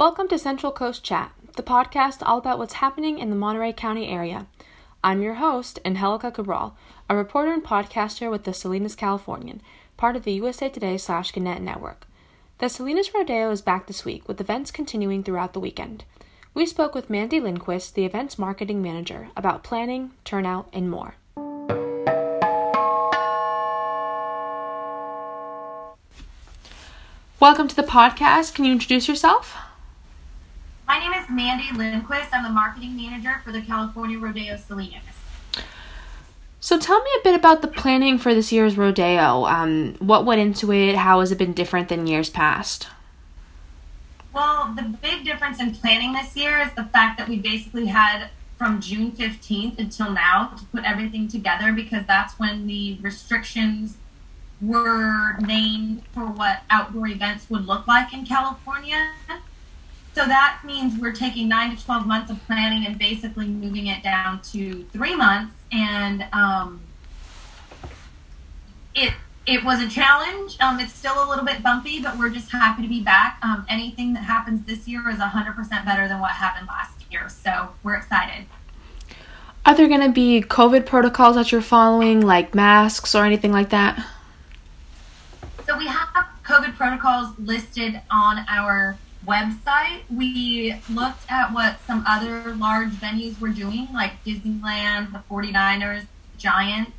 Welcome to Central Coast Chat, the podcast all about what's happening in the Monterey County area. I'm your host, Angelica Cabral, a reporter and podcaster with the Salinas Californian, part of the USA Today slash Gannett network. The Salinas Rodeo is back this week, with events continuing throughout the weekend. We spoke with Mandy Lindquist, the event's marketing manager, about planning, turnout, and more. Welcome to the podcast. Can you introduce yourself? My name is Mandy Lindquist. I'm the marketing manager for the California Rodeo Salinas. So tell me a bit about the planning for this year's rodeo. Um, what went into it? How has it been different than years past? Well, the big difference in planning this year is the fact that we basically had from June 15th until now to put everything together because that's when the restrictions were named for what outdoor events would look like in California. So that means we're taking nine to 12 months of planning and basically moving it down to three months. And um, it it was a challenge. Um, it's still a little bit bumpy, but we're just happy to be back. Um, anything that happens this year is 100% better than what happened last year. So we're excited. Are there going to be COVID protocols that you're following, like masks or anything like that? So we have COVID protocols listed on our website, we looked at what some other large venues were doing, like Disneyland, the 49ers, Giants,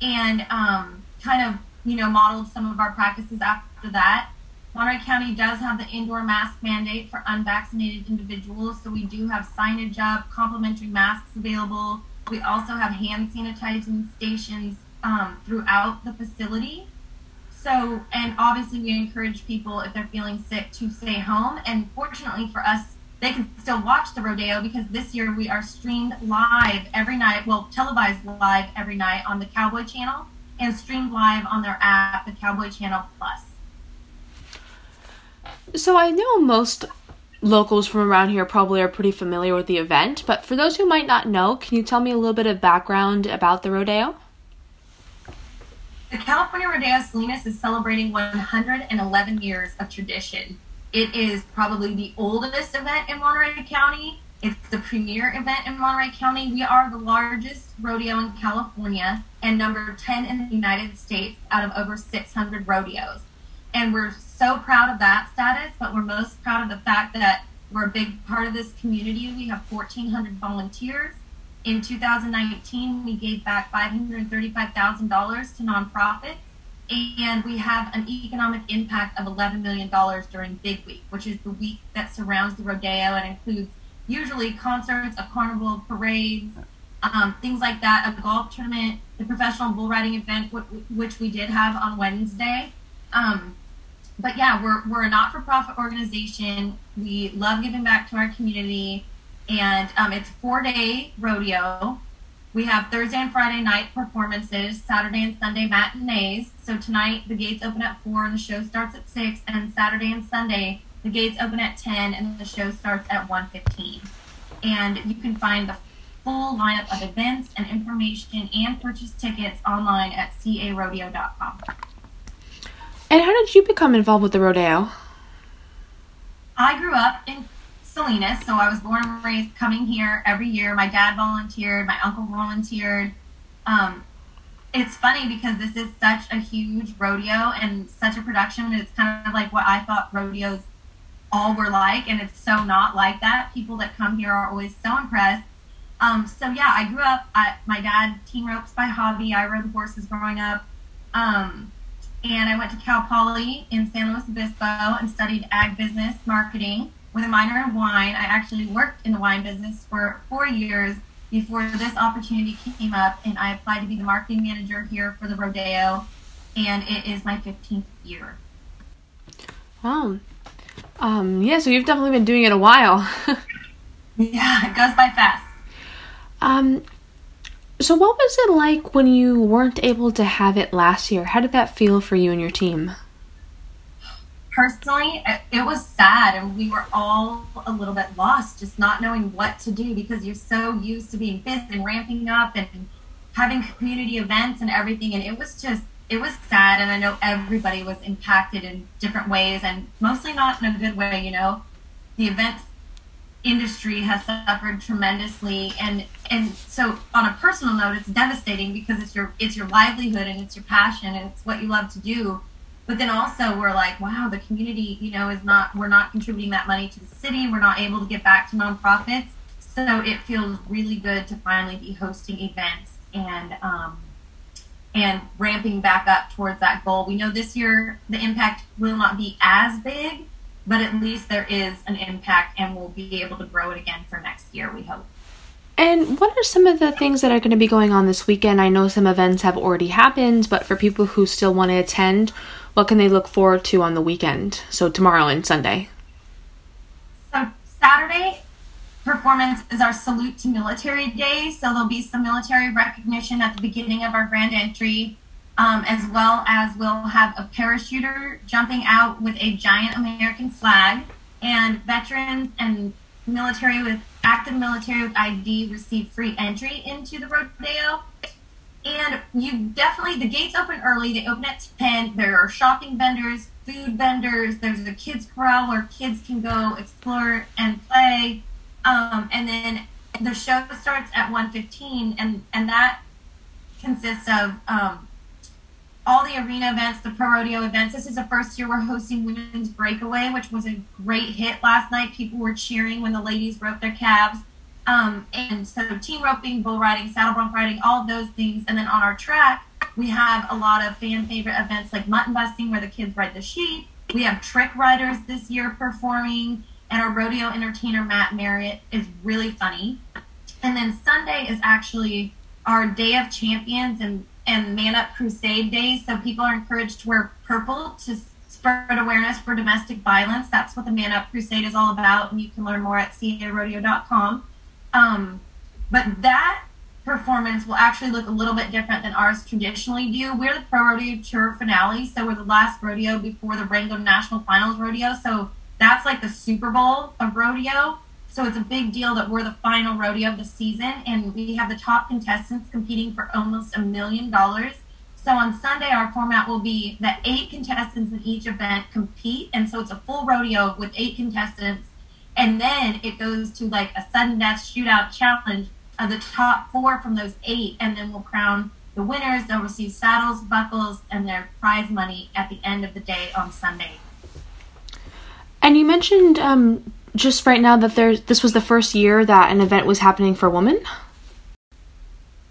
and um, kind of, you know, modeled some of our practices after that. Monterey County does have the indoor mask mandate for unvaccinated individuals, so we do have signage up, complimentary masks available. We also have hand sanitizing stations um, throughout the facility. So, and obviously, we encourage people if they're feeling sick to stay home. And fortunately for us, they can still watch the rodeo because this year we are streamed live every night, well, televised live every night on the Cowboy Channel and streamed live on their app, the Cowboy Channel Plus. So, I know most locals from around here probably are pretty familiar with the event, but for those who might not know, can you tell me a little bit of background about the rodeo? The California Rodeo Salinas is celebrating 111 years of tradition. It is probably the oldest event in Monterey County. It's the premier event in Monterey County. We are the largest rodeo in California and number 10 in the United States out of over 600 rodeos. And we're so proud of that status, but we're most proud of the fact that we're a big part of this community. We have 1,400 volunteers in 2019, we gave back $535,000 to nonprofits, and we have an economic impact of $11 million during Big Week, which is the week that surrounds the rodeo and includes usually concerts, a carnival, parades, um, things like that, a golf tournament, the professional bull riding event, which we did have on Wednesday. Um, but yeah, we're, we're a not for profit organization. We love giving back to our community and um, it's four day rodeo. We have Thursday and Friday night performances, Saturday and Sunday matinees. So tonight the gates open at four and the show starts at six, and Saturday and Sunday the gates open at ten and the show starts at one fifteen. And you can find the full lineup of events and information and purchase tickets online at carodeo.com. And how did you become involved with the rodeo? I grew up in Salinas. So I was born and raised coming here every year. My dad volunteered, my uncle volunteered. Um, it's funny because this is such a huge rodeo and such a production. It's kind of like what I thought rodeos all were like, and it's so not like that. People that come here are always so impressed. Um, so yeah, I grew up. I, my dad team ropes by hobby. I rode horses growing up, um, and I went to Cal Poly in San Luis Obispo and studied ag business marketing with a minor in wine. I actually worked in the wine business for four years before this opportunity came up, and I applied to be the marketing manager here for the rodeo, and it is my 15th year. Wow. Um, yeah, so you've definitely been doing it a while. yeah, it goes by fast. Um, so what was it like when you weren't able to have it last year? How did that feel for you and your team? Personally, it, was sad, and we were all a little bit lost, just not knowing what to do because you're so used to being busy and ramping up and having community events and everything. And it was just, it was sad. And I know everybody was impacted in different ways, and mostly not in a good way. You know, the events industry has suffered tremendously and and so on a personal note it's devastating because it's your it's your livelihood and it's your passion and it's what you love to do but then also we're like wow the community you know is not we're not contributing that money to the city we're not able to get back to nonprofits so it feels really good to finally be hosting events and um, and ramping back up towards that goal we know this year the impact will not be as big but at least there is an impact and we'll be able to grow it again for next year, we hope. And what are some of the things that are going to be going on this weekend? I know some events have already happened, but for people who still want to attend, what can they look forward to on the weekend? So tomorrow and Sunday. So Saturday performance is our salute to military day. So there'll be some military recognition at the beginning of our grand entry um, as well as we'll have a parachuter jumping out with a giant American flag, and veterans and military with active military with ID receive free entry into the rodeo. And you definitely the gates open early. They open at ten. There are shopping vendors, food vendors. There's a kids corral where kids can go explore and play. Um, and then the show starts at 1.15 and and that consists of um, all the arena events, the pro rodeo events. This is the first year we're hosting Women's Breakaway, which was a great hit last night. People were cheering when the ladies broke their calves. Um, and so team roping, bull riding, saddle bronc riding, all those things. And then on our track, we have a lot of fan favorite events like mutton busting, where the kids ride the sheep. We have trick riders this year performing, and our rodeo entertainer Matt Marriott is really funny. And then Sunday is actually our Day of Champions, and and Man Up Crusade Days. So people are encouraged to wear purple to spread awareness for domestic violence. That's what the Man Up Crusade is all about, and you can learn more at carodeo.com. Um, but that performance will actually look a little bit different than ours traditionally do. We're the Pro Rodeo Tour finale, so we're the last rodeo before the Wrangler National Finals rodeo. So that's like the Super Bowl of rodeo. So it's a big deal that we're the final rodeo of the season, and we have the top contestants competing for almost a million dollars. So on Sunday, our format will be that eight contestants in each event compete, and so it's a full rodeo with eight contestants, and then it goes to like a sudden death shootout challenge of the top four from those eight, and then we'll crown the winners. They'll receive saddles, buckles, and their prize money at the end of the day on Sunday. And you mentioned um, just right now that there's this was the first year that an event was happening for women?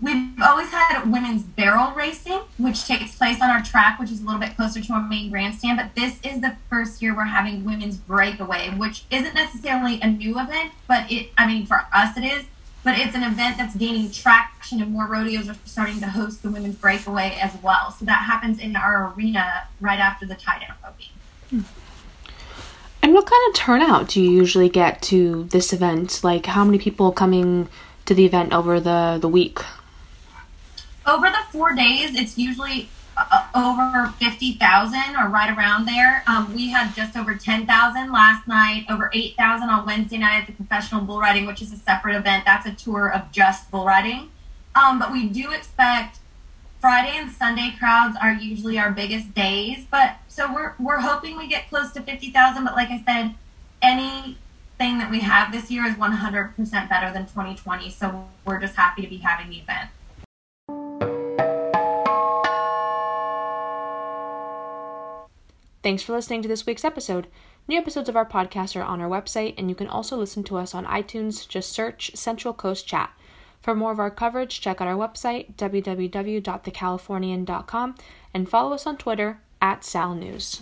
We've always had women's barrel racing, which takes place on our track, which is a little bit closer to our main grandstand. But this is the first year we're having women's breakaway, which isn't necessarily a new event, but it, I mean, for us it is. But it's an event that's gaining traction, and more rodeos are starting to host the women's breakaway as well. So that happens in our arena right after the tie down roping. Hmm. And what kind of turnout do you usually get to this event? Like, how many people coming to the event over the, the week? Over the four days, it's usually uh, over 50,000 or right around there. Um, we had just over 10,000 last night, over 8,000 on Wednesday night at the Professional Bull Riding, which is a separate event. That's a tour of just bull riding. Um, but we do expect Friday and Sunday crowds are usually our biggest days, but so we're we're hoping we get close to 50,000, but like I said, anything that we have this year is 100% better than 2020, so we're just happy to be having the event. Thanks for listening to this week's episode. New episodes of our podcast are on our website, and you can also listen to us on iTunes. Just search Central Coast Chat. For more of our coverage, check out our website, www.thecalifornian.com, and follow us on Twitter at SalNews.